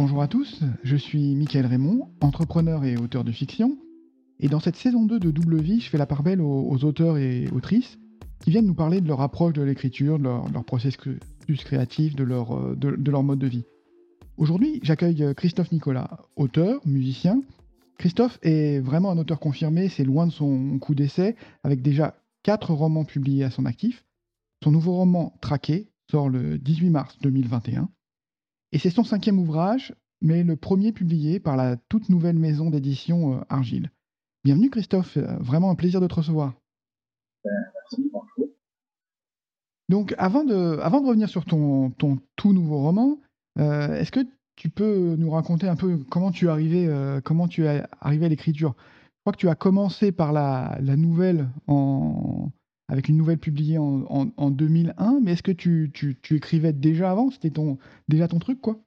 Bonjour à tous, je suis Mickaël Raymond, entrepreneur et auteur de fiction. Et dans cette saison 2 de Double Vie, je fais la part belle aux, auteurs et autrices qui viennent nous parler de leur approche de l'écriture, de leur, processus créatif, de leur, euh, de leur mode de vie. Aujourd'hui, j'accueille euh, Christophe Nicolas, auteur, musicien. Christophe est vraiment un auteur confirmé, c'est loin de son coup d'essai, avec déjà quatre romans publiés à son actif. Son nouveau roman, Traqué, sort le 18 mars 2021. Et c'est son cinquième ouvrage, mais le premier publié par la toute nouvelle maison d'édition euh, Argile. Bienvenue Christophe, euh, vraiment un plaisir de te recevoir. Ben, merci, bonjour. Donc avant de, avant de revenir sur ton, ton tout nouveau roman, euh, est-ce que tu peux nous raconter un peu comment tu es arrivé, comment tu es arrivé à l'écriture? Je crois que tu as commencé par la, la nouvelle en, avec une nouvelle publiée en, 2001, mais est-ce que tu, écrivais déjà avant? C'était déjà ton truc, quoi?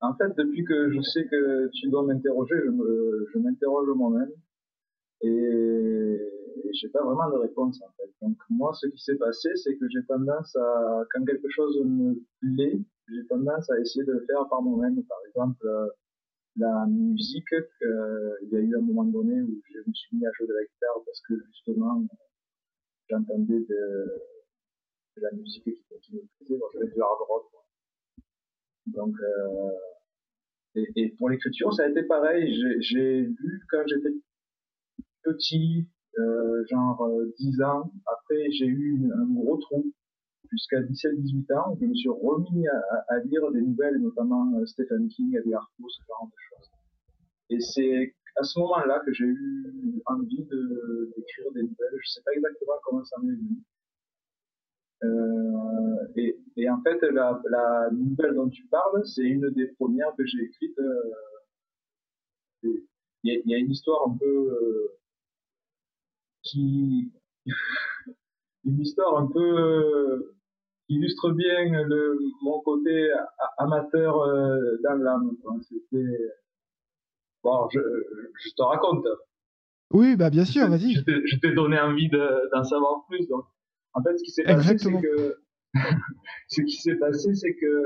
En fait, depuis que je sais que tu dois m'interroger, je, m'interroge moi-même et, je n'ai pas vraiment de réponse, en fait. Donc, moi, ce qui s'est passé, c'est que j'ai tendance à, quand quelque chose me plaît, j'ai tendance à essayer de le faire par moi-même. Par exemple, la musique, euh, il y a eu un moment donné où je me suis mis à jouer de la guitare parce que justement, j'entendais de, de, la musique qui, qui me plaisait, donc j'avais du hard rock. Donc, euh, et, et, pour l'écriture, ça a été pareil. J'ai lu quand j'étais petit, euh, genre 10 euh, ans. Après, j'ai eu un gros trou jusqu'à 17-18 ans. Je me suis remis à, à, lire des nouvelles, notamment euh, Stephen King, Edgar Poe, ce genre de choses. Et c'est à ce moment-là que j'ai eu envie d'écrire des nouvelles. Je sais pas exactement comment ça m'est venu. Euh, et, et, en fait, la, la, nouvelle dont tu parles, c'est une des premières que j'ai écrites. Euh, il y, a une histoire un peu euh, qui, une histoire un peu euh, qui illustre bien le, mon côté amateur euh, dans l'âme. C'était Bon, je, je te raconte. Oui, bah bien sûr, vas-y. Je t'ai donné envie d'en savoir plus. Donc, en fait, ce qui s'est passé, c'est que ce qui s'est passé, c'est que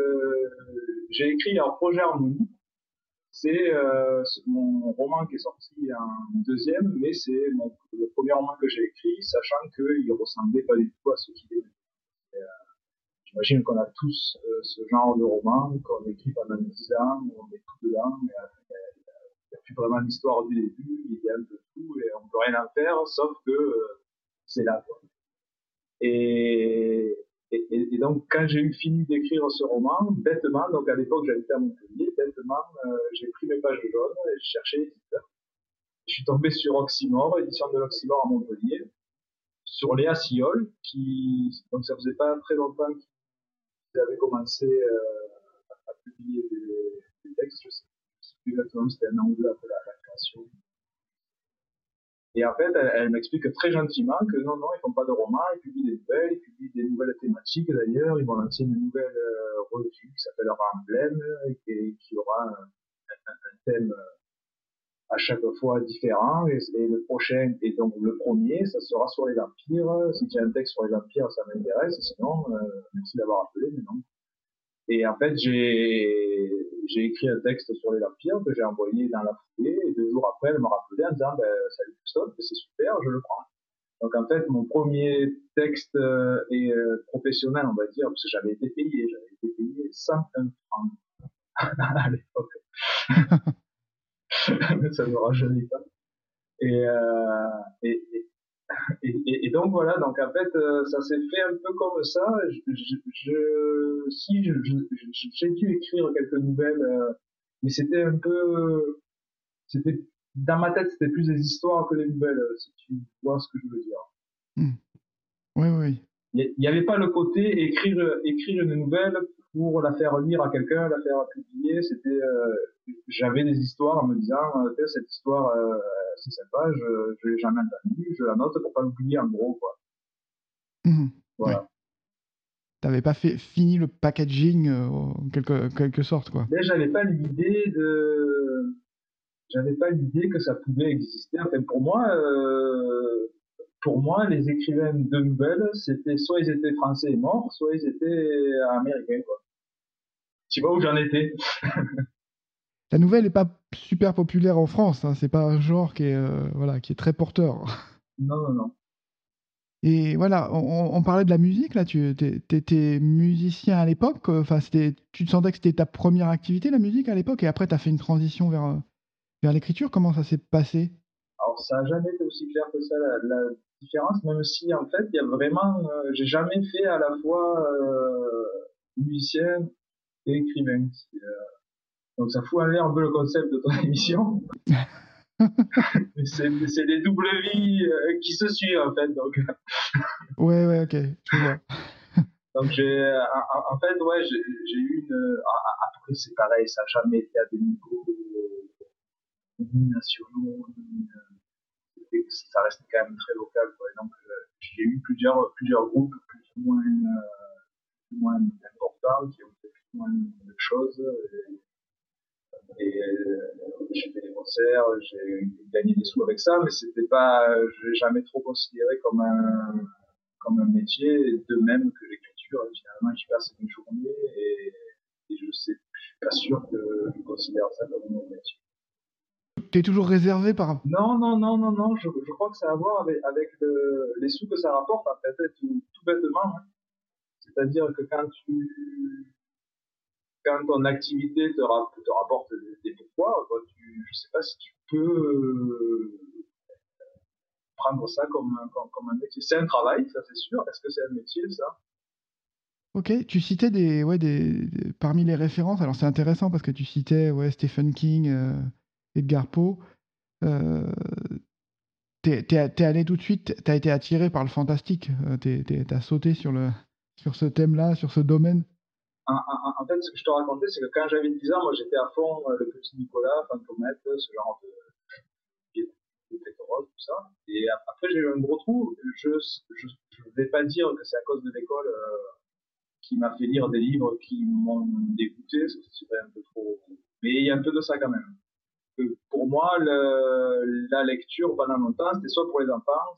j'ai écrit un projet harmonie. C'est euh, mon roman qui est sorti en deuxième, mais c'est le premier roman que j'ai écrit, sachant qu'il ressemblait pas du tout à ce qu'il est. Euh, J'imagine qu'on a tous euh, ce genre de roman qu'on écrit pendant 10 ans, on est tout dedans, mais plus vraiment l'histoire du début, il y a un peu tout et on peut rien en faire, sauf que euh, c'est là. Et, et, donc quand j'ai eu fini d'écrire ce roman, bêtement, donc à l'époque j'habitais à Montpellier, bêtement, euh, j'ai pris mes pages jaunes et j'ai cherché l'éditeur. Je suis tombé sur Oxymore, édition de l'Oxymore à Montpellier, sur Léa Siol, qui, donc ça faisait pas très longtemps qu'ils avaient commencé euh, à publier des, des textes, je sais exactement, c'était un angle après la, création. Et en fait, elle, m'explique très gentiment que non, non, ils font pas de romans, ils publient des nouvelles, ils publient des nouvelles thématiques d'ailleurs, ils vont lancer une nouvelle euh, revue qui s'appellera Emblème, et qui aura un, thème euh, à chaque fois différent, et, le prochain, et donc le premier, ça sera sur les vampires, si tu as un texte sur les vampires, ça m'intéresse, sinon, euh, merci d'avoir appelé, mais non. Et en fait, j'ai j'ai écrit un texte sur les vampires que j'ai envoyé dans la foulée et deux jours après, elle m'a rappelé en disant ben, salut Christophe, c'est super, je le prends. Donc en fait, mon premier texte euh, est euh, professionnel, on va dire, parce que j'avais été payé, j'avais été payé 101 francs à l'époque. ça ne rajeunit pas. Et, euh, et, et, et, et, donc voilà, donc en fait, euh, ça s'est fait un peu comme ça. Je, je, je si j'ai dû écrire quelques nouvelles, euh, mais c'était un peu, c'était dans ma tête, c'était plus des histoires que des nouvelles, si tu vois ce que je veux dire. Hmm. Oui, oui. Il n'y avait pas le côté écrire, écrire une nouvelle pour la faire lire à quelqu'un, la faire publier. C'était, euh, j'avais des histoires en me disant, cette histoire c'est sympa, je, ne l'ai jamais entendu, je la note pour pas l'oublier en gros, quoi. Mmh. Voilà. T'avais pas fait fini le packaging euh, en quelque, quelque sorte, quoi. Mais j'avais pas l'idée de, j'avais pas l'idée que ça pouvait exister. Enfin, pour moi, euh, pour moi, les écrivains de nouvelles, c'était soit ils étaient français et morts, soit ils étaient américains, quoi. Tu vois où j'en étais. La nouvelle n'est pas super populaire en France, hein. c'est pas un genre qui est, euh, voilà, qui est très porteur. Non, non, non. Et voilà, on, parlait de la musique, là, tu étais musicien à l'époque, enfin, tu te sentais que c'était ta première activité, la musique, à l'époque, et après, tu as fait une transition vers, vers l'écriture, comment ça s'est passé? Alors, ça n'a jamais été aussi clair que ça, la, différence, même si, en fait, il y a vraiment, euh, j'ai jamais fait à la fois euh, musicien écrivain. Euh, donc, ça fout en l'air un peu le concept de ton émission. c'est des doubles vies euh, qui se suivent en fait. Donc. ouais, ouais, ok, je vois. donc j'ai, en, fait, ouais, j'ai eu une. Après, c'est pareil, ça n'a jamais été à des niveaux ni nationaux, ça reste quand même très local. Quoi. Donc j'ai eu plusieurs, plusieurs groupes plus ou moins, euh, moins importants qui ont fait de choses. Et, et euh, j'ai fait des concerts, j'ai gagné des sous avec ça, mais c'était pas, je l'ai jamais trop considéré comme un, comme un métier, de même que l'écriture, finalement, j'y passe une journée et, et je sais, je suis pas sûr que je considère ça comme un métier. Tu es toujours réservé par. Non, non, non, non, non, je, je crois que ça a à voir avec, avec le, les sous que ça rapporte, en fait, tout, tout bêtement. Hein. C'est-à-dire que quand tu, quand ton activité te, te rapporte des pourquoi, bah, tu, je sais pas si tu peux euh, prendre ça comme, comme, un métier. C'est un travail, ça c'est sûr. Est-ce que c'est un métier, ça? Ok, tu citais des, ouais, des, parmi les références. Alors c'est intéressant parce que tu citais ouais, Stephen King, euh, Edgar Poe. Euh, t'es, es, allé tout de suite, t'as été attiré par le fantastique. Euh, t'as sauté sur, le, sur ce thème-là, sur ce domaine en, fait, ce que je te racontais, c'est que quand j'avais 10 ans, moi j'étais à fond euh, le petit Nicolas, Fantomètre, ce genre de, de, tout ça. Et après, j'ai eu un gros trou. Je ne vais pas dire que c'est à cause de l'école euh, qui m'a fait lire des livres qui m'ont dégoûté, ça serait un peu trop. Mais il y a un peu de ça quand même. Que pour moi, le, la lecture pendant longtemps, c'était soit pour les enfants,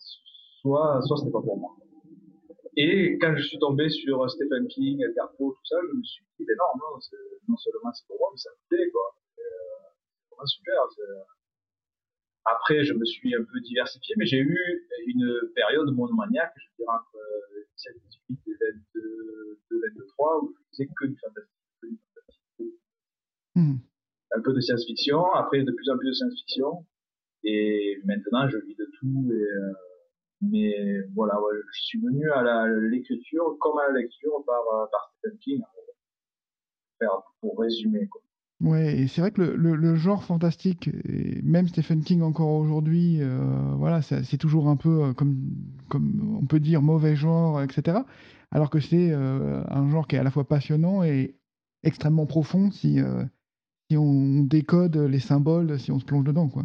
soit, soit c'était pas pour moi. Et quand je suis tombé sur Stephen King, Edgar Poe, tout ça, je me suis dit, mais non, non, non seulement c'est pour moi, mais ça me plaît, quoi. C'est euh, vraiment super. Après, je me suis un peu diversifié, mais j'ai eu une période monomaniaque, je dirais entre 17, 18 et 22, 23, où je faisais que du fantastique. Hmm. Un peu de science-fiction, après de plus en plus de science-fiction, et maintenant je lis de tout, et euh, mais voilà, je suis venu à l'écriture comme à la lecture par, euh, Stephen King, pour résumer. Quoi. Ouais, et c'est vrai que le, genre fantastique, même Stephen King encore aujourd'hui, euh, voilà, c'est toujours un peu euh, comme, comme on peut dire mauvais genre, etc. Alors que c'est un genre qui est à la fois passionnant et extrêmement profond si, si on décode les symboles, si on se plonge dedans, quoi.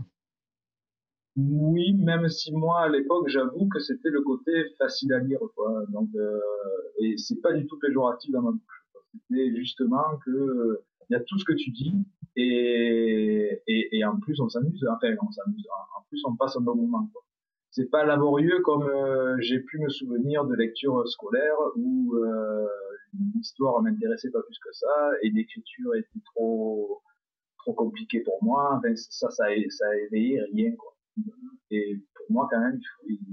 Oui, même si moi à l'époque j'avoue que c'était le côté facile à lire quoi. Donc euh, et c'est pas du tout péjoratif dans ma bouche. C'était justement que il y a tout ce que tu dis et, et, et en plus on s'amuse. Enfin on s'amuse. En plus on passe un bon moment. Quoi. C'est pas laborieux comme euh, j'ai pu me souvenir de lectures scolaires où euh, l'histoire m'intéressait pas plus que ça et l'écriture était trop trop compliquée pour moi. Enfin, ça ça ça éveillé rien quoi. Et pour moi, quand même,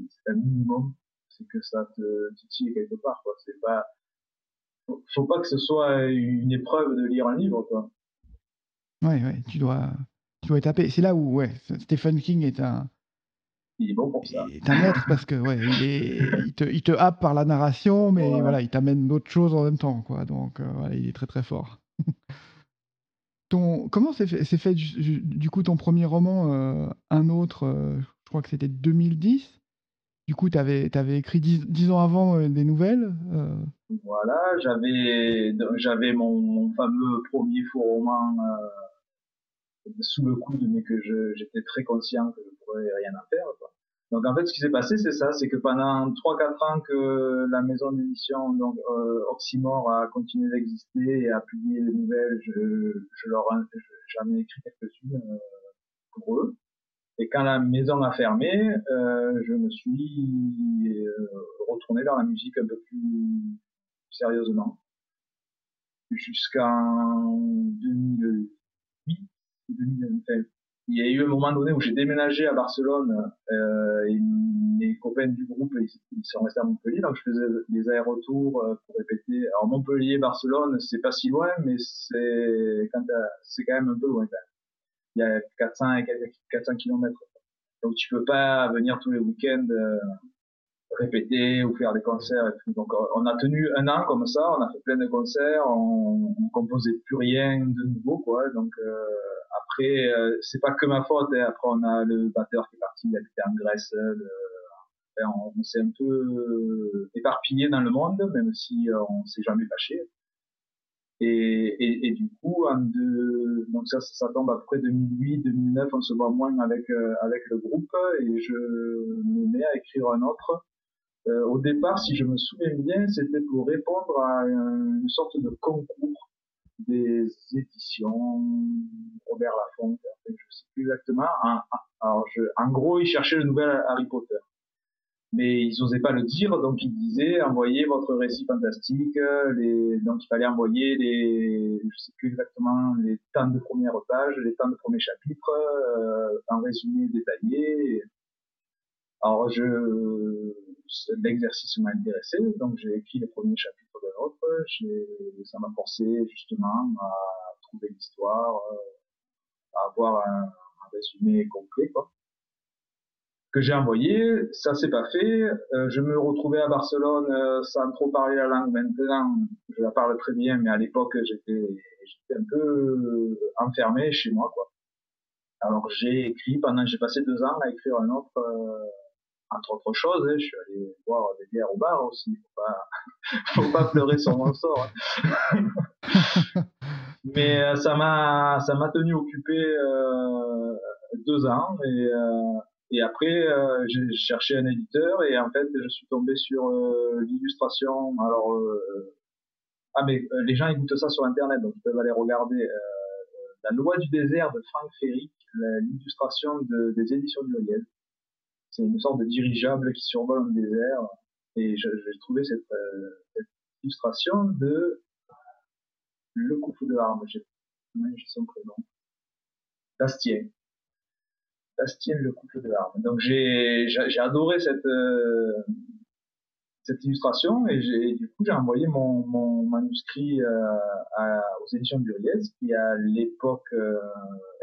c'est un minimum, c'est que ça te titille quelque part, quoi. C'est pas, faut, pas que ce soit une épreuve de lire un livre, quoi. Ouais, ouais, tu dois, tu dois taper. C'est là où, ouais, Stephen King est un, il est bon pour ça. est un maître parce que, ouais, il, est, il, te, il te happe par la narration, mais voilà, il t'amène d'autres choses en même temps, quoi. Donc, euh, voilà, il est très très fort. comment s'est fait, du, coup ton premier roman, euh, un autre, euh, je crois que c'était 2010. Du coup, tu avais, écrit dix, ans avant euh, des nouvelles. Voilà, j'avais, j'avais mon, fameux premier faux roman sous le coude, mais que j'étais très conscient que je pourrais rien en faire. Donc en fait, ce qui s'est passé, c'est ça, c'est que pendant 3-4 ans que la maison d'édition, donc euh, Oxymore, a continué d'exister et a publié des nouvelles, je, je leur j'en ai écrit quelques-unes euh, pour eux. Et quand la maison a fermé, euh, je me suis euh, retourné vers la musique un peu plus sérieusement. jusqu'en 2008, 2020. Il y a eu un moment donné où j'ai déménagé à Barcelone euh, et mes copains du groupe ils, sont restés à Montpellier, donc je faisais des allers-retours euh, pour répéter. Alors Montpellier, Barcelone, c'est pas si loin, mais c'est quand c'est quand même un peu loin. Quand même. Il y a 400 et 400 km. Donc tu peux pas venir tous les week-ends euh, répéter ou faire des concerts et tout. Donc on a tenu un an comme ça, on a fait plein de concerts, on, on composait plus rien de nouveau quoi. Donc euh, après euh, c'est pas que ma faute. Hein. Après on a le batteur qui est parti, il habitait en Grèce. Le, on, on s'est un peu éparpillé dans le monde, même si on s'est jamais fâché. Et, et, et, du coup, en de, donc ça, ça tombe après 2008, 2009, on se voit moins avec avec le groupe et je me mets à écrire un autre euh, au départ, si je me souviens bien, c'était pour répondre à une sorte de concours des éditions Robert Laffont, je sais plus exactement. En, alors je, en gros, ils cherchaient le nouvel Harry Potter. Mais ils n'osaient pas le dire, donc ils disaient envoyez votre récit fantastique. Les, donc il fallait envoyer les, je sais plus exactement les temps de première page, les temps de premier chapitre, euh, en résumé détaillé. Alors je, l'exercice m'a intéressé, donc j'ai écrit le premier chapitre de l'autre. Ça m'a forcé justement à trouver l'histoire, euh, à avoir un, un résumé complet, quoi. Que j'ai envoyé, ça s'est pas fait. Euh, je me retrouvais à Barcelone euh, sans trop parler la langue. Maintenant, je la parle très bien, mais à l'époque, j'étais, j'étais un peu enfermé chez moi, quoi. Alors j'ai écrit pendant, j'ai passé deux ans à écrire un autre entre autres choses, hein, je suis allé boire des bières au bar aussi. Faut pas, faut pas pleurer sur mon sort. Hein. Mais euh, ça m'a, ça m'a tenu occupé euh, deux ans et, euh, et après euh, j'ai cherché un éditeur et en fait je suis tombé sur euh, l'illustration. Alors ah mais les gens écoutent ça sur internet donc ils peuvent aller regarder. la loi du désert de Frank Ferry, l'illustration de, des éditions du Riel c'est une sorte de dirigeable qui survole un désert. Et j'ai trouvé cette, euh, illustration de le couple de armes. J'ai son prénom. Bastien. Bastien, le couple de armes. Donc j'ai adoré cette euh, cette illustration et, du coup j'ai envoyé mon, manuscrit euh, aux éditions du qui à l'époque euh,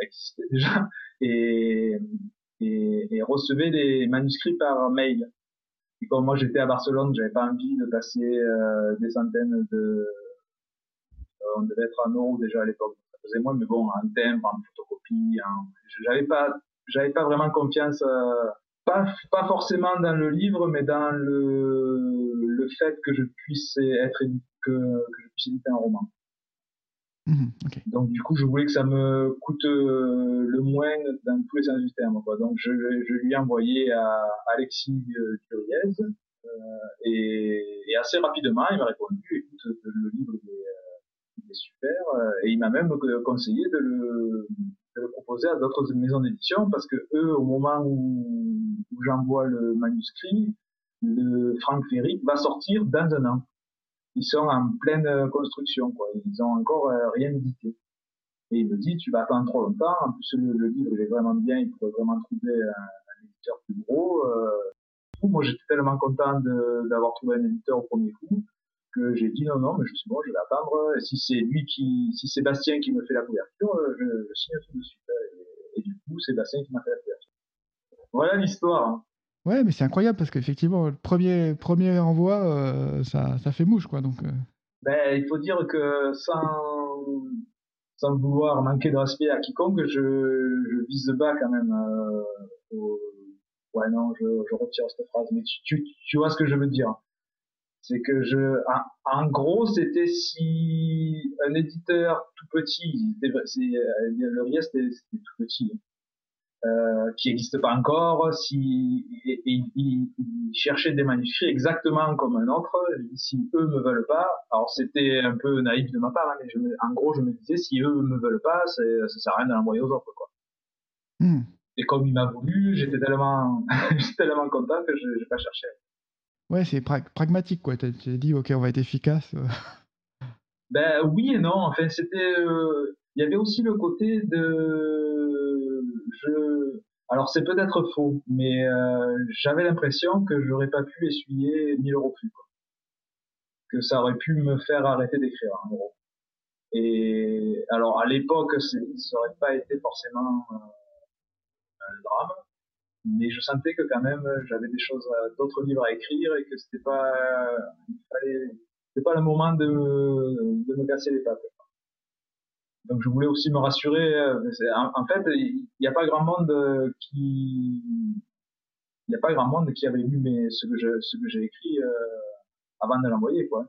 existait déjà et et, et recevait des manuscrits par mail. Et comme moi j'étais à Barcelone, j'avais pas envie de passer euh, des centaines de, euh, on devait être en euros déjà à l'époque, ça faisait moins, mais bon, en timbre, en photocopie, j'avais pas, j'avais pas vraiment confiance, euh, pas, pas forcément dans le livre, mais dans le, le fait que je puisse être que, que je puisse éditer un roman. Mhm, Donc du coup, je voulais que ça me coûte euh, le moins dans tous les sens du terme. Quoi. Donc je, lui ai envoyé à Alexis Thuriez euh, et, et, assez rapidement, il m'a répondu, écoute, le livre est, euh, super, et il m'a même conseillé de le, proposer à d'autres maisons d'édition parce que eux, au moment où, où j'envoie le manuscrit, le Frank Ferry va sortir dans un an ils sont en pleine euh, construction, quoi. Ils ont encore euh, rien édité. Et il me dit, tu vas attendre trop longtemps. En plus, le, livre, il est vraiment bien. Il pourrait vraiment trouver un, éditeur plus gros. Euh. moi, j'étais tellement content d'avoir trouvé un éditeur au premier coup que j'ai dit non, non, mais bon, je vais attendre. Si c'est lui qui, si Sébastien qui me fait la couverture, je, je signe tout de suite. Et, et du coup, Sébastien qui m'a fait la couverture. Voilà l'histoire. Ouais, mais c'est incroyable parce qu'effectivement, le premier, premier envoi, euh, ça, ça fait mouche, quoi. Donc, euh. ben, il faut dire que sans, sans vouloir manquer de respect à quiconque, je, je vise bas quand même. Euh, Ouais, non, je, je retire cette phrase, mais tu, tu, vois ce que je veux dire. C'est que je, en, gros, c'était si un éditeur tout petit, le Riest c'était tout petit, euh, qui n'existe pas encore, si il, cherchait des manuscrits exactement comme un autre, si eux me veulent pas, alors c'était un peu naïf de ma part, hein, mais je en gros je me disais si eux me veulent pas, ça sert à rien de l'envoyer aux autres quoi. Hmm. Et comme il m'a voulu, j'étais tellement, tellement content que je n'ai pas cherché. Ouais, c'est pragmatique quoi. Tu as dit ok, on va être efficace. Ben oui et non. Enfin, c'était. Il y avait aussi le côté de. Je. Alors c'est peut-être faux, mais j'avais l'impression que j'aurais pas pu essuyer 1000 refus. Quoi. Que ça aurait pu me faire arrêter d'écrire, en gros. Et alors à l'époque, ça aurait pas été forcément un drame, mais je sentais que quand même j'avais des choses, d'autres livres à écrire et que c'était pas, il fallait, c'était pas le moment de, de me casser les pattes. Donc je voulais aussi me rassurer. En, fait, il n'y a pas grand monde qui, il n'y a pas grand monde qui avait lu mes, ce que je, ce que j'ai écrit euh, avant de l'envoyer, quoi.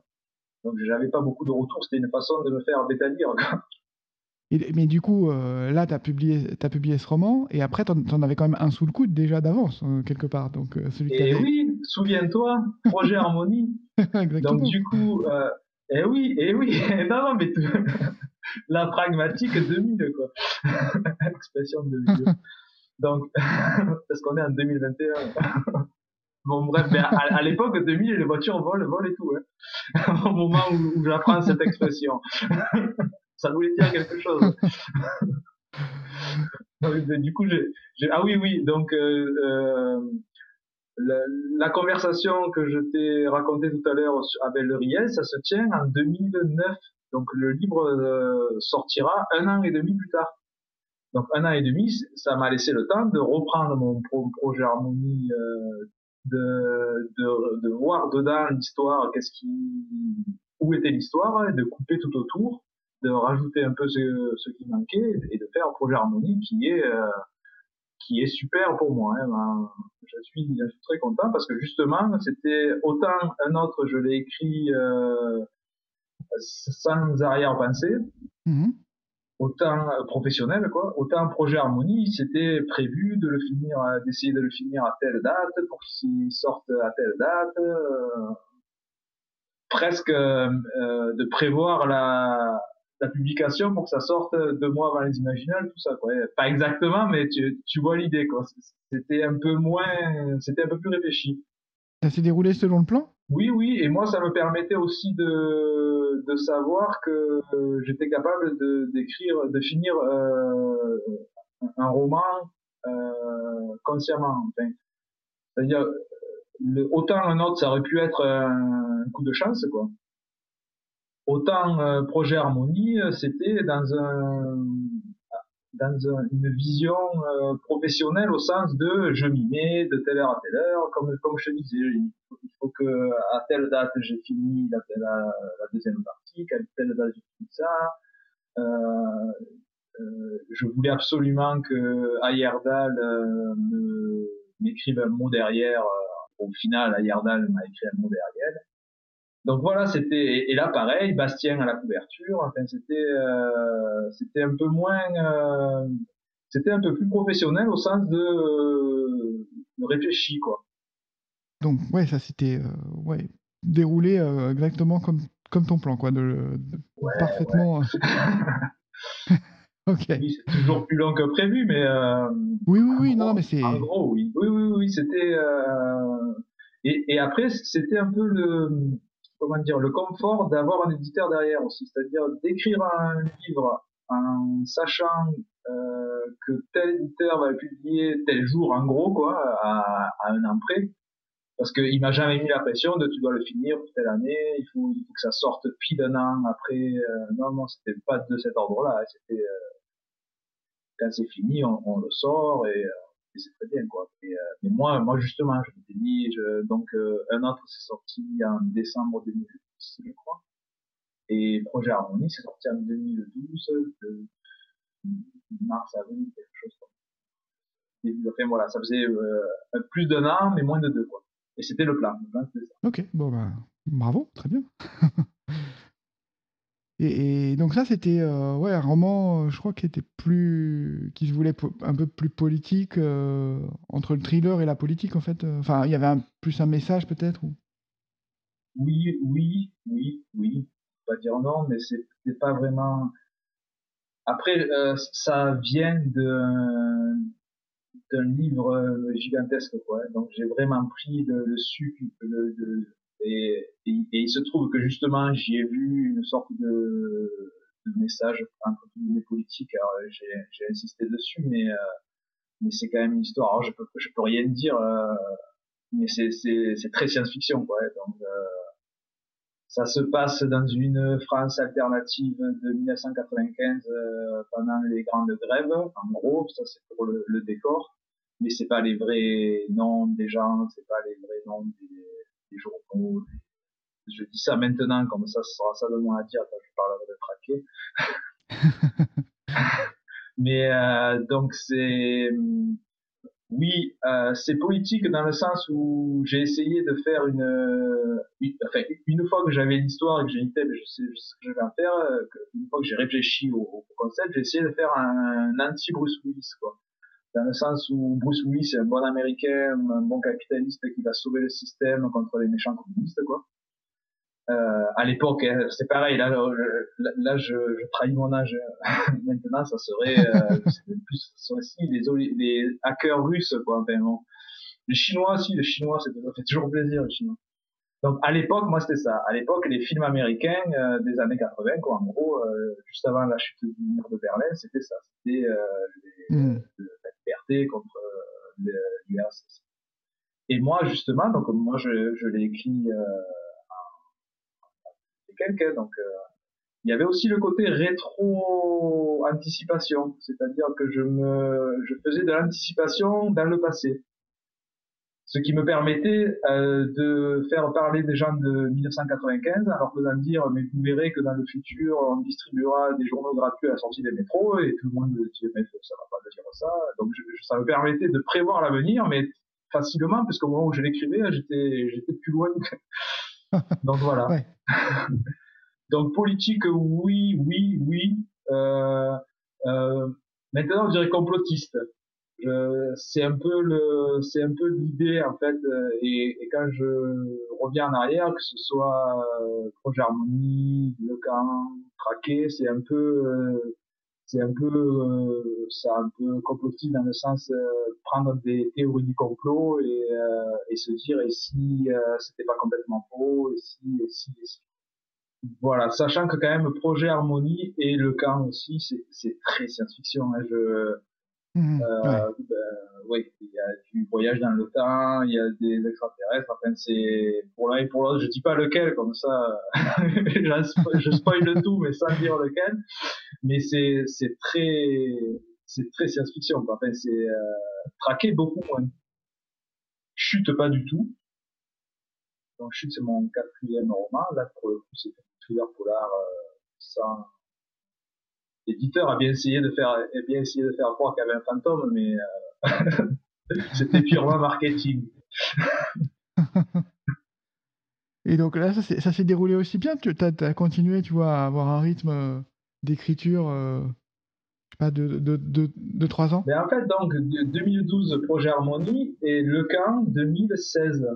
Donc j'avais pas beaucoup de retours. C'était une façon de me faire bêta lire. mais du coup, euh, là, tu as publié, as publié ce roman, et après, tu en, avais quand même un sous le coude déjà d'avance, euh, quelque part. Donc, euh, celui et oui, souviens-toi, projet Harmonie. Donc, du coup, et oui, et oui, non, non, mais la pragmatique 2000, quoi. Expression de 2000. Donc, parce qu'on est en 2021. Bon, bref, à, l'époque, 2000, les voitures volent, volent et tout. Hein. Au moment où, où j'apprends cette expression ça voulait dire quelque chose. du coup, j'ai, ah oui, oui, donc euh, euh, la, conversation que je t'ai racontée tout à l'heure avec le Riel, ça se tient en 2009. Donc le livre euh, sortira un an et demi plus tard. Donc un an et demi, ça m'a laissé le temps de reprendre mon projet Harmonie, de, de, de, voir dedans l'histoire, qu'est-ce qui, où était l'histoire, de couper tout autour de rajouter un peu ce, ce, qui manquait et de faire un projet harmonie qui est euh, qui est super pour moi. Hein. Ben, je, suis, je suis très content parce que justement, c'était autant un autre, je l'ai écrit euh, sans arrière-pensée, mm-hmm. autant euh, professionnel, quoi. Autant projet harmonie, c'était prévu de le finir, d'essayer de le finir à telle date pour qu'il sorte à telle date. Euh, presque euh, de prévoir la, la publication pour que ça sorte deux mois avant les imaginales, tout ça. Quoi. Pas exactement, mais tu, tu vois l'idée. quoi. C'était un peu moins, c'était un peu plus réfléchi. Ça s'est déroulé selon le plan? Oui, oui, et moi ça me permettait aussi de, de savoir que j'étais capable de d'écrire, de finir euh, un roman euh, consciemment. Enfin, c'est-à-dire autant un autre ça aurait pu être un coup de chance, quoi. Autant euh, projet Harmonie, euh, c'était dans un dans une vision euh, professionnelle au sens de je m'y mets de telle heure à telle heure, comme comme je disais, il faut que à telle date j'ai fini la, la, deuxième partie, qu'à telle date j'ai fini ça. je voulais absolument que Ayerdal m'écrive un mot derrière. au final, Ayerdal m'a écrit un mot derrière. Donc voilà, c'était et là pareil, Bastien à la couverture. Enfin, c'était euh, c'était un peu moins, euh, c'était un peu plus professionnel au sens de, de réfléchi quoi. Donc ouais, ça c'était euh, ouais déroulé exactement comme comme ton plan quoi, de, parfaitement. ok. Oui, c'est toujours plus long que prévu, mais. oui oui oui non mais c'est. En gros oui oui oui oui c'était et, et après c'était un peu le comment dire, le confort d'avoir un éditeur derrière aussi, c'est-à-dire d'écrire un livre en sachant euh, que tel éditeur va le publier tel jour, en gros, quoi, à, à un an près, parce qu'il m'a jamais mis la pression de tu dois le finir pour telle année, il faut, il faut que ça sorte pile un an après. Euh, non, non, c'était pas de cet ordre-là. C'était euh, quand c'est fini, on, on, le sort et euh, c'est très bien quoi. Et, euh, mais moi, moi justement, je m'étais dit, je, donc euh, un autre c'est sorti en décembre 2010, je crois, et Projet Harmonie c'est sorti en 2012, de mars avril quelque chose comme ça. Enfin voilà, ça faisait euh, plus d'un an, mais moins de deux quoi. Et c'était le plan. Ok, bon bah bravo, très bien. Et, donc ça, c'était euh, ouais, un roman, euh, je crois, qui était plus, qui se voulait un peu plus politique euh, entre le thriller et la politique en fait. Enfin, il y avait plus un message peut-être. Ou... Oui, oui, oui, oui. Pas dire non, mais c'est pas vraiment. Après, ça vient d'un livre gigantesque quoi. Donc j'ai vraiment pris le, sucre, et, et il se trouve que justement, j'y ai vu une sorte de, de message entre guillemets politique. Alors j'ai insisté dessus, mais mais c'est quand même une histoire. Alors je peux je peux rien dire, mais c'est très science-fiction quoi. Donc ça se passe dans une France alternative de 1995 euh, pendant les grandes grèves. En gros, ça c'est pour le, le, décor, mais c'est pas les vrais noms des gens, c'est pas les vrais noms des, des journaux. Je dis ça maintenant, comme ça, ce sera ça de moins à dire quand je parlerai de traquer. mais euh, donc c'est oui, euh, c'est politique dans le sens où j'ai essayé de faire une, une, enfin, une fois que j'avais l'histoire et que j'ai une tête, je sais, ce que je vais en faire, euh, une fois que j'ai réfléchi au, au, concept, j'ai essayé de faire un, anti-Bruce Willis, quoi. Dans le sens où Bruce Willis est un bon américain, un bon capitaliste qui va sauver le système contre les méchants communistes, quoi euh, à l'époque, hein, c'est pareil. Là, là, je, je, trahis mon âge. Maintenant, ça serait, euh, plus, ça serait si les, les hackers russes, quoi. Enfin, bon. Les Chinois, si, les Chinois, ça fait toujours plaisir, les Chinois. Donc, à l'époque, moi, c'était ça. À l'époque, les films américains euh, des années 80, quoi, en gros, euh, juste avant la chute du mur de Berlin, c'était ça. C'était euh, mm. la contre l'URSS. Et moi, justement, donc moi, je, je l'ai écrit quelqu'un. Donc, euh, il y avait aussi le côté rétro-anticipation, c'est-à-dire que je me, je faisais de l'anticipation dans le passé. Ce qui me permettait euh, de faire parler des gens de 1995 en leur faisant dire mais vous verrez que dans le futur on distribuera des journaux gratuits à la sortie des métros et tout le monde dit mais ça va pas dire ça donc ça me permettait de prévoir l'avenir mais facilement parce qu'au moment où je l'écrivais j'étais j'étais plus loin donc voilà. Donc politique, oui, oui, oui. Euh, euh, maintenant, je dirais complotiste. C'est un peu le, c'est un peu l'idée en fait. Euh, et, et, quand je reviens en arrière, que ce soit euh, Projet Harmonie, Le Camp, Traqué, c'est un peu euh, c'est un peu euh, c'est un peu complotiste dans le sens euh, prendre des théories du complot et, euh, et se dire et si c'était pas complètement faux et si et si et si voilà sachant que quand même projet harmonie et le camp aussi c'est très science-fiction hein, je Mmh, euh, ben, oui, il y a du voyage dans le temps, il y a des extraterrestres. Enfin, c'est pour l'un et pour l'autre. Je dis pas lequel, comme ça, je spoil tout, mais sans dire lequel. Mais c'est c'est très c'est très science-fiction. Enfin, c'est euh, traqué beaucoup moins. Chute pas du tout. Donc Chute, c'est mon quatrième roman. Là, pour le coup, c'est un thriller polar euh, sans l'éditeur a bien essayé de faire, a bien essayé de faire croire qu'il y avait un fantôme, mais euh, c'était purement marketing. Et donc là, ça s'est déroulé aussi bien. Tu as, continué, tu vois, à avoir un rythme euh, d'écriture, euh, pas, de, de, de, de 3 ans Mais En fait, donc, 2012, projet Harmonie, et Le Camp, 2016.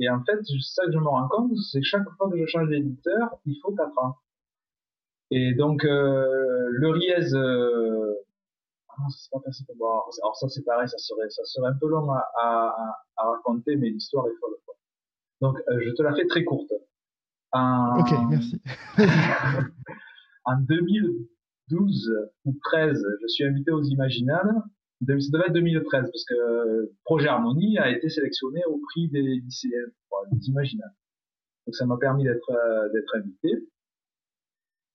Et en fait, ça que je me rends compte, c'est que chaque fois que je change d'éditeur, il faut 4 ans. Et donc, euh, le Riez, euh, ah non, ça pas passé pour Alors ça, c'est pareil, ça serait, ça serait un peu long à, à, à raconter, mais l'histoire est folle. Quoi. Donc, euh, je te la fais très courte. En, ok, merci. en 2012 ou 13, je suis invité aux Imaginales. Ça devait être 2013 parce que Projet Harmonie a été sélectionné au prix des lycéens, des Imaginales. Donc ça m'a permis d'être d'être invité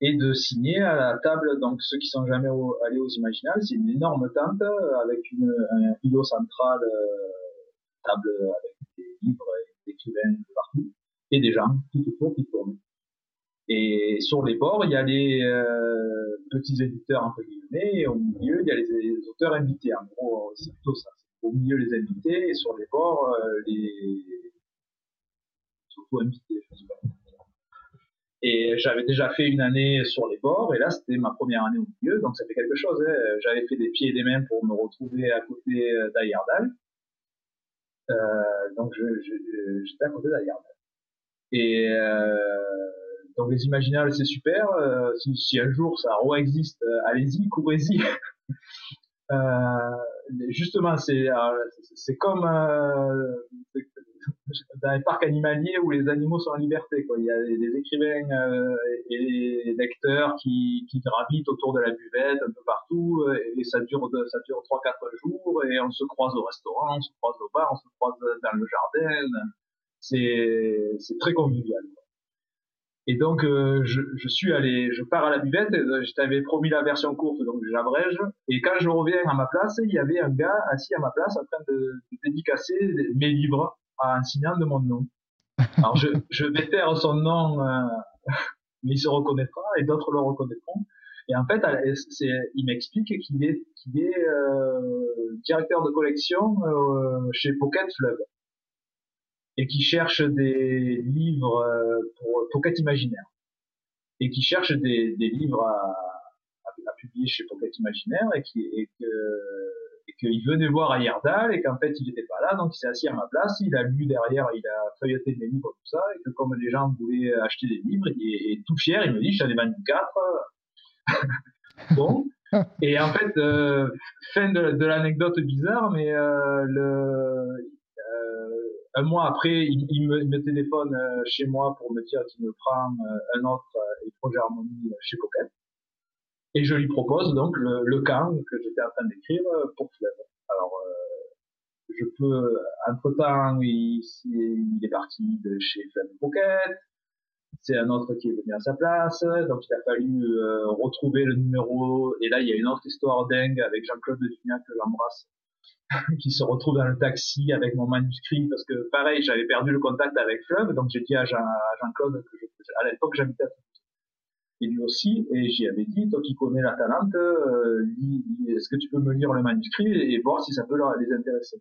et de signer à la table. Donc ceux qui sont jamais allés aux Imaginales, c'est une énorme tente avec une, un îlot central, euh, table avec des livres et des écrivains partout et des gens tout autour qui tournent. Et sur les bords, il y a les euh, petits éditeurs entre guillemets, et au milieu, il y a les, auteurs invités. En gros, c'est plutôt ça. Au milieu, les invités, et sur les bords, euh, les surtout invités. Je sais pas. Et j'avais déjà fait une année sur les bords, et là c'était ma première année au milieu, donc ça fait quelque chose. Hein. J'avais fait des pieds et des mains pour me retrouver à côté d'Ayardal. Euh, donc j'étais à côté d'Ayardal. Et euh, donc les Imaginales c'est super. Euh, si, si, un jour ça re-existe, euh, allez-y, courez-y. euh, justement, c'est comme dans les parcs animaliers où les animaux sont en liberté. Il y a des, écrivains euh, et des lecteurs qui, gravitent autour de la buvette un peu partout et ça dure ça dure trois quatre jours et on se croise au restaurant, on se croise au bar, on se croise dans le jardin. C'est très convivial. Et donc, euh, je, je, suis allé, je pars à la buvette, je t'avais promis la version courte, donc j'abrège. Et quand je reviens à ma place, il y avait un gars assis à ma place en train de, de dédicacer mes livres en signant de mon nom. Alors, je, je vais taire son nom, euh, mais il se reconnaîtra et d'autres le reconnaîtront. Et en fait, c'est, il m'explique qu'il est, qu'il est euh, directeur de collection euh, chez Pocket Fleuve et qui cherche des livres euh, pour Pocket Imaginaire et qui cherche des, des livres à, à, publier chez Pocket Imaginaire et qui et que et qu'il venait voir à Yerdal et qu'en fait il n'était pas là donc il s'est assis à ma place il a lu derrière il a feuilleté mes livres tout ça et que comme les gens voulaient acheter des livres et, tout fier il me dit je t'en ai vendu quatre bon et en fait euh, fin de, de l'anecdote bizarre mais euh, le un mois après, il, me, téléphone euh, chez moi pour me dire qu'il me prend euh, un autre euh, projet Harmonie chez Pocket. Et je lui propose donc le, le que j'étais en train d'écrire pour Fleuve. Alors, je peux, entre temps, il, il, est parti de chez Fleuve Pocket. C'est un autre qui est venu à sa place, donc il a fallu retrouver le numéro. Et là, il y a une autre histoire dingue avec Jean-Claude de que j'embrasse, qui se retrouve dans le taxi avec mon manuscrit parce que pareil j'avais perdu le contact avec Fleuve donc j'ai dit à, Jean, claude que à l'époque j'habitais à et lui aussi et j'y avais dit toi qui connais la Talente euh, est-ce que tu peux me lire le manuscrit et voir si ça peut les intéresser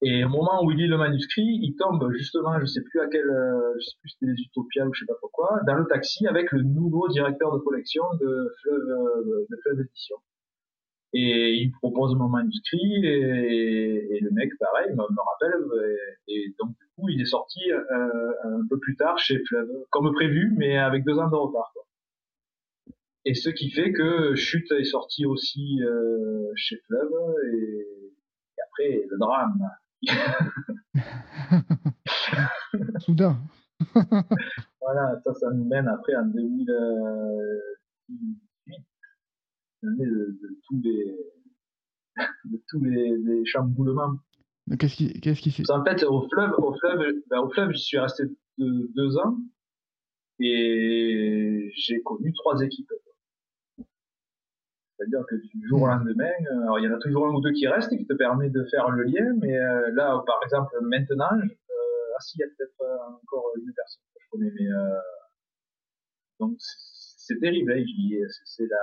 et au moment où il lit le manuscrit il tombe justement je sais plus à quel euh, je sais plus si c'était les Utopias ou je sais pas pourquoi dans le taxi avec le nouveau directeur de collection de Fleuve euh, de Fleuve Édition et il me propose mon manuscrit et, et le mec, pareil, me, me rappelle. Et, donc, du coup, il est sorti euh, un peu plus tard chez Fleuve, comme prévu, mais avec deux ans de retard. Quoi. Et ce qui fait que Chute est sorti aussi euh, chez Fleuve et, et, après, le drame. Soudain. voilà, ça, ça nous mène après en 2000 de, tous les de tous les, les chamboulements. Qu'est-ce qui qu'est-ce qui En fait, au fleuve, au fleuve, ben, au fleuve, je suis resté deux, ans et j'ai connu trois équipes. C'est-à-dire que du jour au lendemain, alors il y en a toujours un ou deux qui restent et qui te permet de faire le lien, mais euh, là, par exemple, maintenant, euh, ah si, il y a peut-être euh, encore une personne que je connais, mais euh, donc c'est terrible, hein, c'est la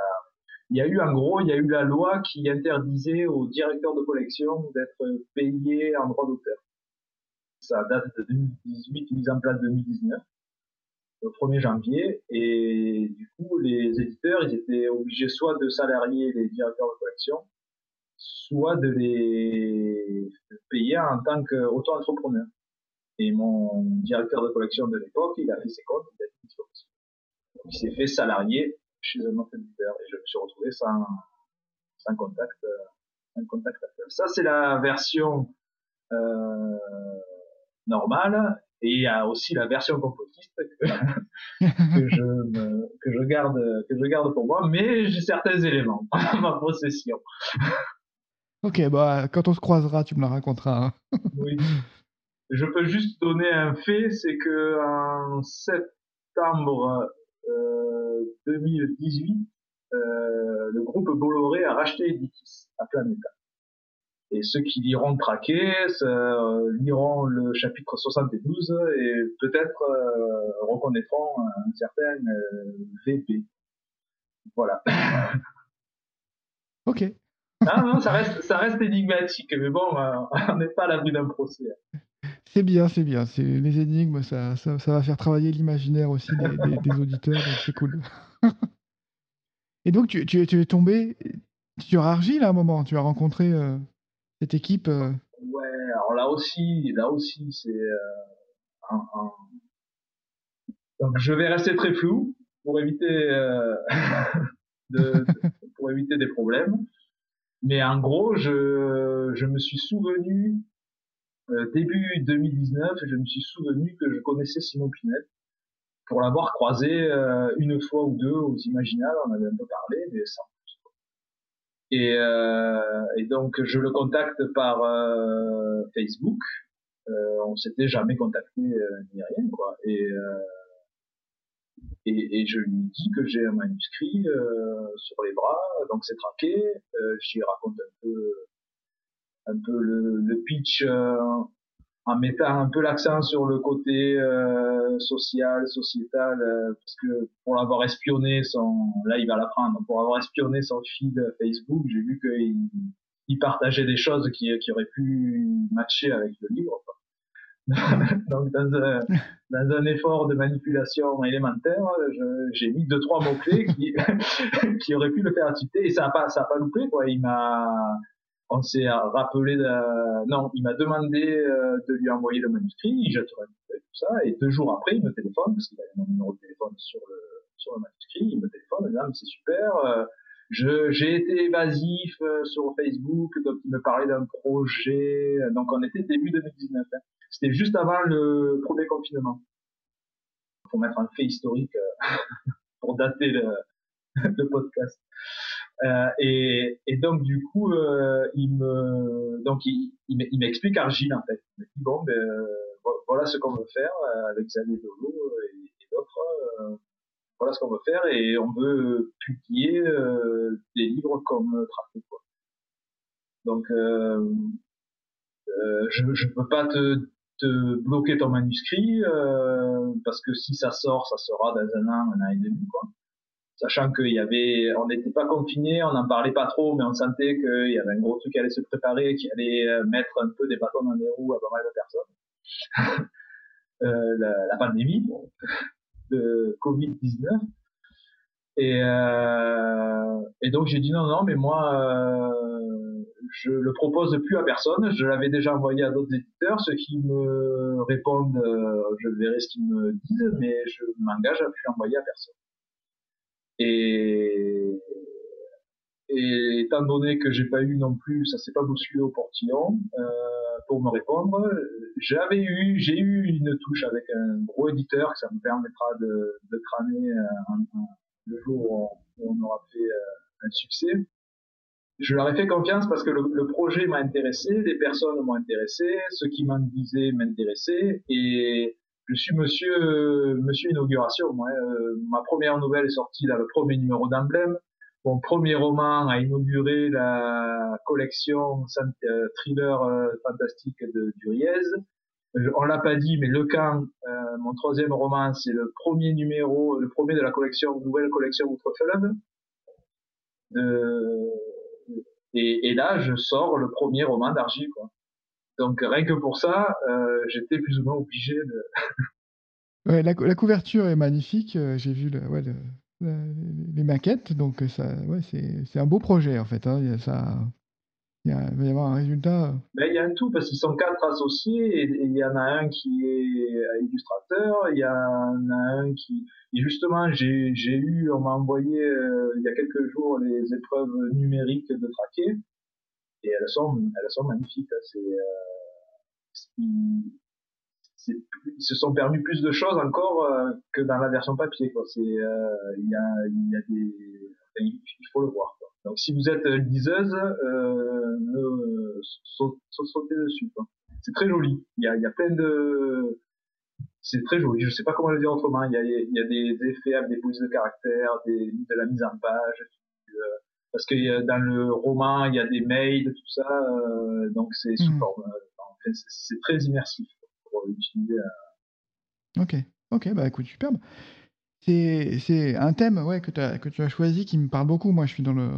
il y a eu en gros, il y a eu la loi qui interdisait aux directeurs de collection d'être payés en droit d'auteur. Ça date de 2018, mise en place 2019, le 1er janvier, et du coup, les éditeurs, ils étaient obligés soit de salarier les directeurs de collection, soit de les payer en tant qu'auto-entrepreneur. Et mon directeur de collection de l'époque, il a fait ses comptes, il a dit il s'est fait salarier chez un autre éditeur et je me suis retrouvé sans, sans contact, euh, sans contact Ça, c'est la version euh, normale et il y a aussi la version complotiste que, que, je me, que je garde que je garde pour moi, mais j'ai certains éléments dans ma possession. Ok, bah quand on se croisera, tu me la raconteras. Hein. oui. Je peux juste donner un fait, c'est que en septembre 2018, euh, le groupe Bolloré a racheté Editis à Planeta. Et ceux qui liront Traqué euh, liront le chapitre 72 et peut-être euh, reconnaîtront un certain VP. Voilà. ok. ah non, ça reste, ça reste énigmatique, mais bon, on n'est pas à l'abri d'un procès. C'est bien, c'est bien. C'est les énigmes, ça, ça, va faire travailler l'imaginaire aussi des, auditeurs, c'est cool. Et donc, tu, tu, es tombé sur Argile à un moment. Tu as rencontré euh, cette équipe. Euh. Ouais, alors là aussi, là aussi, c'est euh, un, Donc, je vais rester très flou pour éviter pour éviter des problèmes. Mais en gros, je me suis souvenu euh, début 2019, je me suis souvenu que je connaissais Simon Pinel pour l'avoir croisé euh, une fois ou deux aux Imaginales, on avait un peu parlé, mais sans et, euh, et, donc je le contacte par euh, Facebook. Euh, on s'était jamais contacté euh, ni rien quoi. Et, et, et je lui dis que j'ai un manuscrit sur les bras, donc c'est traqué. J'y raconte un peu un peu le, le pitch en mettant un peu l'accent sur le côté euh, social, sociétal, euh, parce que pour avoir espionné son, là il va l'apprendre, pour avoir espionné son feed Facebook, j'ai vu qu'il il partageait des choses qui, qui auraient pu matcher avec le livre. Quoi. Donc dans un, dans un effort de manipulation élémentaire, j'ai mis deux trois mots clés qui, qui auraient pu le faire citer et ça a pas ça a pas loupé quoi. Il m'a on s'est rappelé de... non il m'a demandé euh, de lui envoyer le manuscrit je tout ça et deux jours après il me téléphone parce qu'il avait mon numéro de téléphone sur le manuscrit il me téléphone et c'est super euh, je j'ai été évasif euh, sur Facebook donc il me parlait d'un projet donc on était début 2019 hein. c'était juste avant le premier confinement pour mettre un fait historique pour dater le, le podcast euh, et, et, donc du coup, euh, il me, donc il, il m'explique Argile en fait. Il me dit bon, ben voilà ce qu'on veut faire euh, avec Xavier Dolo et, et d'autres. voilà ce qu'on veut faire et on veut publier des livres comme Trafic. Quoi. Donc euh, je ne peux pas te, te bloquer ton manuscrit parce que si ça sort, ça sera dans un an, un an et demi quoi sachant qu'il y avait, on n'était pas confinés, on n'en parlait pas trop, mais on sentait qu'il y avait un gros truc qui allait se préparer, qui allait euh, mettre un peu des bâtons dans les roues à pas mal de personnes. euh, la, la, pandémie de Covid-19. Et, euh, et donc j'ai dit non, non, mais moi, euh, je le propose plus à personne. Je l'avais déjà envoyé à d'autres éditeurs. Ceux qui me répondent, euh, je verrai ce qu'ils me disent, mais je m'engage à plus envoyer à personne. Et, et étant donné que j'ai pas eu non plus, ça s'est pas bousculé au portillon euh, pour me répondre, j'avais eu, j'ai eu une touche avec un gros éditeur, que ça me permettra de, de crâner un, le jour où on aura fait euh, un succès. Je leur ai fait confiance parce que le, le projet m'a intéressé, les personnes m'ont intéressé, ceux qui m'en disaient m'intéressaient, et je suis monsieur monsieur inauguration. Moi, euh, ma première nouvelle est sortie dans le premier numéro d'Emblème. Mon premier roman a inauguré la collection euh, thriller euh, fantastique de Duriez. on l'a pas dit, mais Le Camp, mon troisième roman, c'est le premier numéro, le premier de la collection, nouvelle collection Outre-Fleuve. Et, et, là, je sors le premier roman d'Argy, quoi. Donc rien que pour ça, euh, j'étais plus ou moins obligé de. ouais, la, la, couverture est magnifique. Euh, j'ai vu le, ouais, le, les maquettes, donc ça, ouais, c'est un beau projet en fait. Hein. Il, y a ça, il, y a, il va y avoir un résultat. Ben, il y a un tout parce qu'ils sont quatre associés et, il y en a un qui est illustrateur, il y en a un qui. Et justement, j'ai eu, on m'a envoyé euh, il y a quelques jours les épreuves numériques de traquet et elles sont, elles sont magnifiques. Hein. C'est, euh, ils, se sont permis plus de choses encore euh, que dans la version papier. Quoi. C'est, euh, il y a, il y a des, il faut le voir. Donc si vous êtes liseuse, ne, sautez dessus. C'est très joli. Il y a, il y a plein de, c'est très joli. Je sais pas comment le dire autrement. Il y a, il y a des effets avec des polices de caractère, de la mise en page, parce que dans le roman il y a des mails tout ça euh, donc c'est sous mmh. forme euh, c'est très immersif pour utiliser ok ok bah écoute superbe c'est un thème ouais que, as, que tu as choisi qui me parle beaucoup moi je suis dans le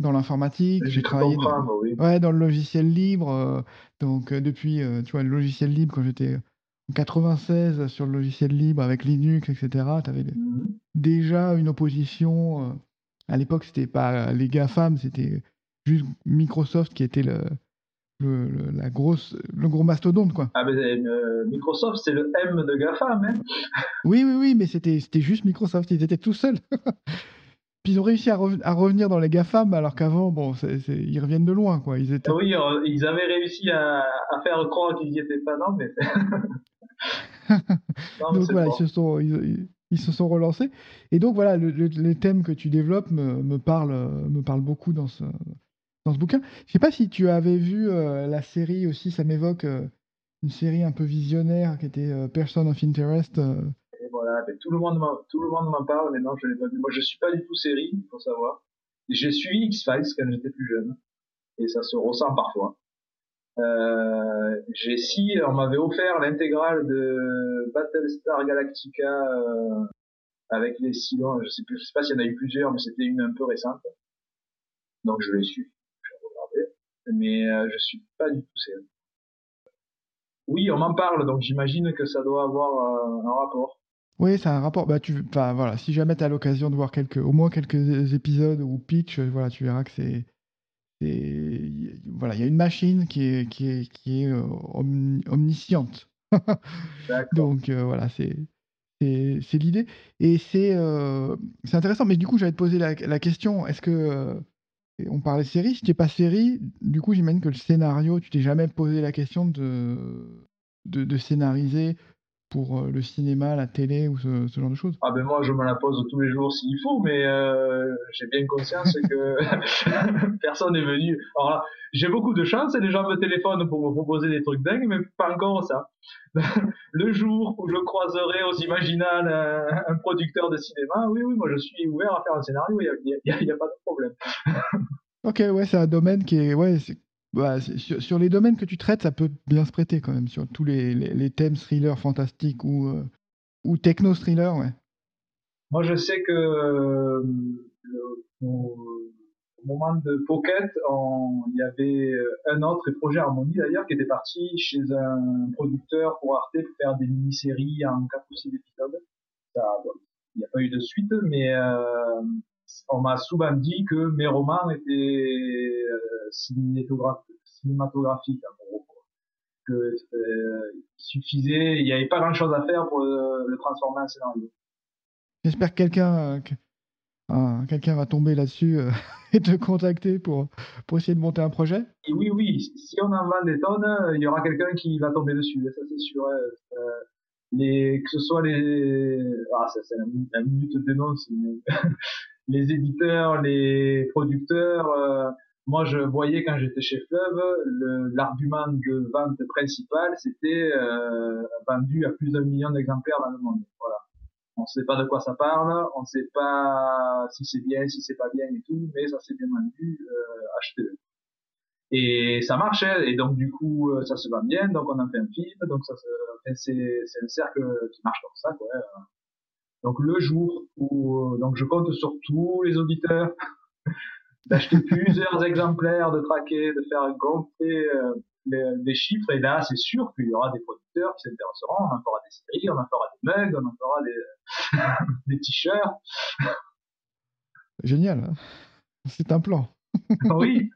dans l'informatique, j'ai travaillé dans, oui. ouais, dans le logiciel libre, euh, donc euh, depuis, euh, tu vois, le logiciel libre, quand j'étais en 96 sur le logiciel libre avec Linux, etc., tu avais mmh. déjà une opposition à l'époque, c'était pas les GAFAM, c'était juste Microsoft qui était le, le, la grosse, le gros mastodonte, quoi. Ah, mais euh, Microsoft, c'est le M de GAFAM, hein Oui, oui, oui, mais c'était juste Microsoft, ils étaient tout seuls. Puis ils ont réussi à, revenir dans les GAFAM, alors qu'avant, bon, ils reviennent de loin, quoi. Ils étaient... Oui, euh, ils avaient réussi à, faire croire qu'ils n'y étaient pas, non, mais. donc voilà, ils se, sont, ils, se sont relancés. Et donc voilà, les thèmes que tu développes me, parlent, me parlent beaucoup dans ce, dans ce bouquin. Je sais pas si tu avais vu euh, la série aussi, ça m'évoque euh, une série un peu visionnaire qui était Person of Interest voilà, tout le monde tout le monde m'en parle, mais non, je l'ai pas vu. Moi, je suis pas du tout série, faut savoir. J'ai suivi X-Files quand j'étais plus jeune, et ça se ressent parfois. Euh, j'ai si, on m'avait offert l'intégrale de Battlestar Galactica euh, avec les silos. Je sais plus, je sais pas s'il y en a eu plusieurs, mais c'était une un peu récente. Donc je l'ai su, je regardé, mais euh, je suis pas du tout série. Oui, on m'en parle, donc j'imagine que ça doit avoir euh, un rapport. Oui, c'est un rapport. Bah, voilà, si jamais tu as l'occasion de voir au moins quelques épisodes ou pitch, voilà, tu verras que c'est, voilà, il y a une machine qui est, qui est, qui est euh, omnisciente. Donc euh, voilà, c'est, c'est, l'idée. Et c'est, c'est intéressant. Mais du coup, j'allais te poser la, la question est-ce que on parlait série, si tu n'es pas série, du coup, j'imagine que le scénario, tu t'es jamais posé la question de, de, de scénariser pour euh, le cinéma, la télé ou ce, ce, genre de choses? Ah ben moi je me la pose tous les jours s'il faut, mais euh, j'ai bien conscience que personne n'est venu. Alors j'ai beaucoup de chance et les gens me téléphonent pour me proposer des trucs dingues, mais pas encore ça. le jour où je croiserai aux Imaginales un, producteur de cinéma, oui oui, moi je suis ouvert à faire un scénario, il n'y a, a, a, pas de problème. ok, ouais, c'est un domaine qui est, ouais, bah, sur, les domaines que tu traites, ça peut bien se prêter quand même, sur tous les, les, thèmes thriller fantastiques ou, euh, ou techno-thriller, ouais. Moi, je sais que euh, au, moment de Pocket, il y avait euh, un autre projet Harmonie d'ailleurs qui était parti chez un producteur pour Arte pour faire des mini-séries en 4 ou 6 épisodes. il n'y a pas eu de suite, mais on m'a souvent dit que mes romans étaient euh, cinématographiques, en gros. Que euh, il suffisait, il n'y avait pas grand chose à faire pour le, transformer en scénario. J'espère que quelqu'un euh, quelqu'un va tomber là-dessus et te contacter pour, pour essayer de monter un projet. oui, oui, si on en vend des tonnes, il y aura quelqu'un qui va tomber dessus, ça c'est sûr. les, que ce soit les, ah, c'est la, minute dénonce, les éditeurs, les producteurs. Euh, moi, je voyais quand j'étais chez Fleuve, l'argument de vente principal, c'était euh, vendu à plus d'un million d'exemplaires dans le monde. Voilà. On ne sait pas de quoi ça parle, on ne sait pas si c'est bien, si c'est pas bien et tout, mais ça s'est bien vendu, euh, achetez-le. Et ça marchait, et donc du coup, euh, ça se vend bien, donc on en fait un film, donc ça, c'est, c'est un cercle qui marche comme ça, quoi. Donc le jour où euh, donc je compte sur tous les auditeurs d'acheter plusieurs exemplaires, de traquer, de faire gonfler euh, les, chiffres. Et là, c'est sûr qu'il y aura des producteurs qui s'intéresseront. On en fera des séries, on en fera des mugs, on en fera des, des t-shirts. Génial. Hein. c'est un plan. oui.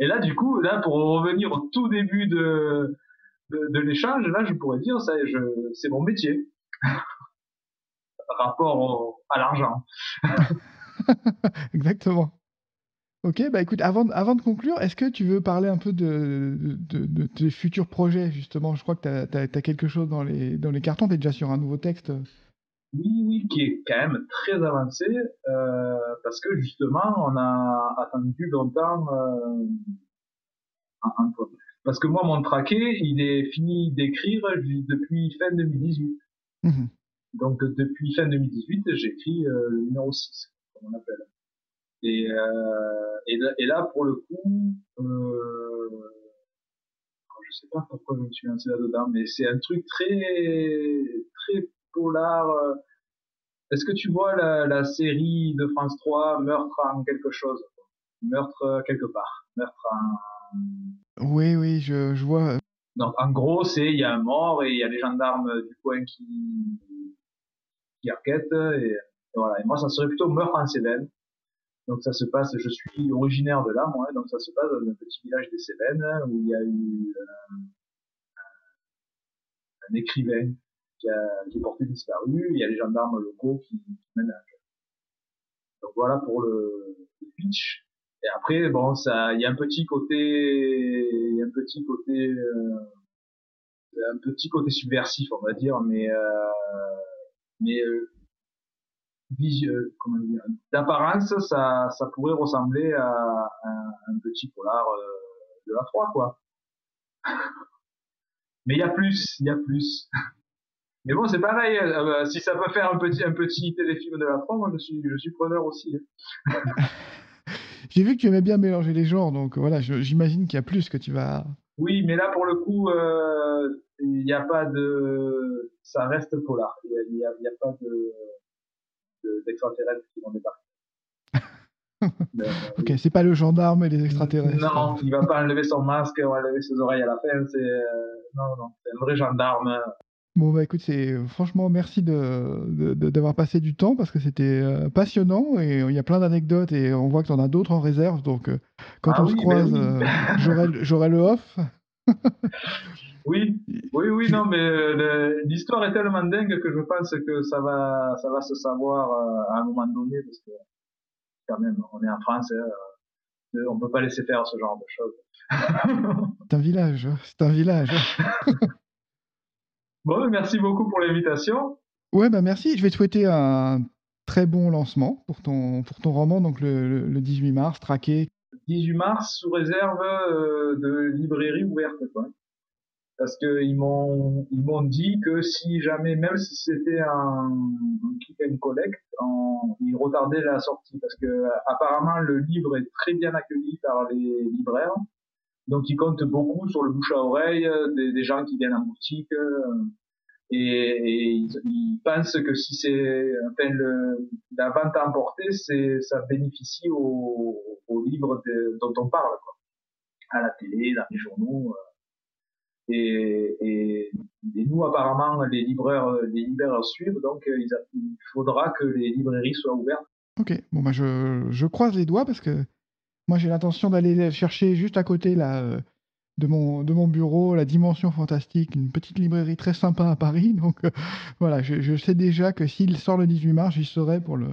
Et là, du coup, là, pour revenir au tout début de, de, de l'échange, là, je pourrais dire, ça, c'est mon métier rapport à l'argent. Exactement. Ok, bah écoute, avant, avant de conclure, est-ce que tu veux parler un peu de, de, tes futurs projets, justement? Je crois que tu as, quelque chose dans les, dans les cartons, tu es déjà sur un nouveau texte. Oui, oui, qui est quand même très avancé, euh, parce que justement, on a attendu longtemps euh, Parce que moi, mon traqué, il est fini d'écrire depuis fin 2018. Donc depuis fin 2018, j'écris euh, le numéro 6, comme on appelle. Et, euh, et, là, et, là, pour le coup, euh, je sais pas pourquoi je me suis lancé là-dedans, mais c'est un truc très très polar. Est-ce que tu vois la, la, série de France 3, Meurtre en quelque chose? Meurtre quelque part. Meurtre en... Oui, oui, je, je vois. Donc en gros, c'est il y a un mort et il y a les gendarmes du coin qui qui enquête. Et, voilà. Et moi, ça serait plutôt meurtre en Cévennes. Donc ça se passe, je suis originaire de là, moi, donc ça se passe dans un petit village des Cévennes où il y a eu euh, un écrivain qui, a, qui est porté disparu. Il y a les gendarmes locaux qui, mènent Donc voilà pour le, pitch. Et après, bon, ça, il y a un petit côté, un petit côté, euh, un petit côté subversif, on va dire, mais euh, mais euh, dire, d'apparence, ça, ça pourrait ressembler à, un, petit polar de la 3, quoi. Mais il y a plus, il y a plus. Mais bon, c'est pareil. Euh, si ça peut faire un petit, un petit téléfilm de la 3, moi, je suis, je suis preneur aussi. Hein. J'ai vu que tu aimais bien mélanger les genres, donc voilà, j'imagine qu'il y a plus que tu vas. Oui, mais là, pour le coup, euh, il n'y a pas de. Ça reste polar. Il n'y a, a, pas de d'extraterrestres qui vont débarquer. Euh, ok, c'est pas le gendarme et les extraterrestres. Non, il va pas enlever son masque ou enlever ses oreilles à la fin. C'est non, non, c'est un vrai gendarme. Bon, bah écoute, c'est euh, franchement merci d'avoir de, de, passé du temps parce que c'était euh, passionnant et il y a plein d'anecdotes et on voit que tu en as d'autres en réserve. Donc, euh, quand ah on se croise, j'aurai le off. oui, oui, oui, non, mais l'histoire est tellement dingue que je pense que ça va, ça va se savoir à un moment donné parce que quand même, on est en France, hein, on peut pas laisser faire ce genre de choses. c'est un village, c'est un village. Bon, merci beaucoup pour l'invitation. Ouais, bah merci. Je vais te souhaiter un très bon lancement pour ton, pour ton roman, donc le, le 18 mars, Traqué. 18 mars, sous réserve euh, de librairie ouverte, quoi. Parce qu'ils m'ont, ils m'ont dit que si jamais, même si c'était un, un click and collect, en, ils retardaient la sortie. Parce que apparemment, le livre est très bien accueilli par les libraires. Donc ils comptent beaucoup sur le bouche à oreille euh, des, gens qui viennent en boutique euh, et, ils, pensent que si c'est enfin la vente à emporter, ça bénéficie aux au livres dont on parle quoi, à la télé, dans les journaux. Euh. Et, nous, apparemment, les libraires, les libraires suivent, donc il, faudra que les librairies soient ouvertes. Ok, bon bah je croise les doigts parce que moi, j'ai l'intention d'aller chercher juste à côté là, euh, de, mon, de mon bureau la Dimension Fantastique, une petite librairie très sympa à Paris. Donc euh, voilà, je, sais déjà que s'il sort le 18 mars, j'y serai pour le,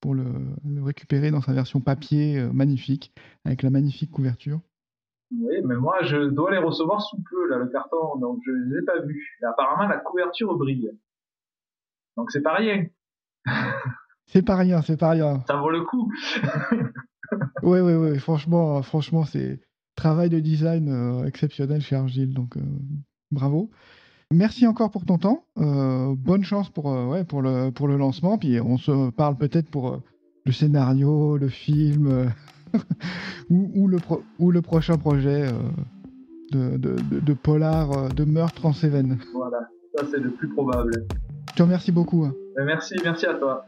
pour le, récupérer dans sa version papier euh, magnifique, avec la magnifique couverture. Oui, mais moi, je dois les recevoir sous peu, là, le carton, donc je ne les ai pas vus. apparemment, la couverture brille. Donc c'est pas rien. c'est pas rien, c'est pas rien. Ça vaut le coup. Oui, oui, oui. Franchement, franchement, c'est travail de design euh, exceptionnel chez Argile. Donc, euh, bravo. Merci encore pour ton temps. Euh, bonne chance pour, ouais, pour, le, pour le lancement. Puis on se parle peut-être pour le scénario, le film ou, le ou le prochain projet de, de, de, polar, de meurtre en Cévennes. Voilà, ça c'est le plus probable. Je te remercie beaucoup. Hein. Merci, merci à toi.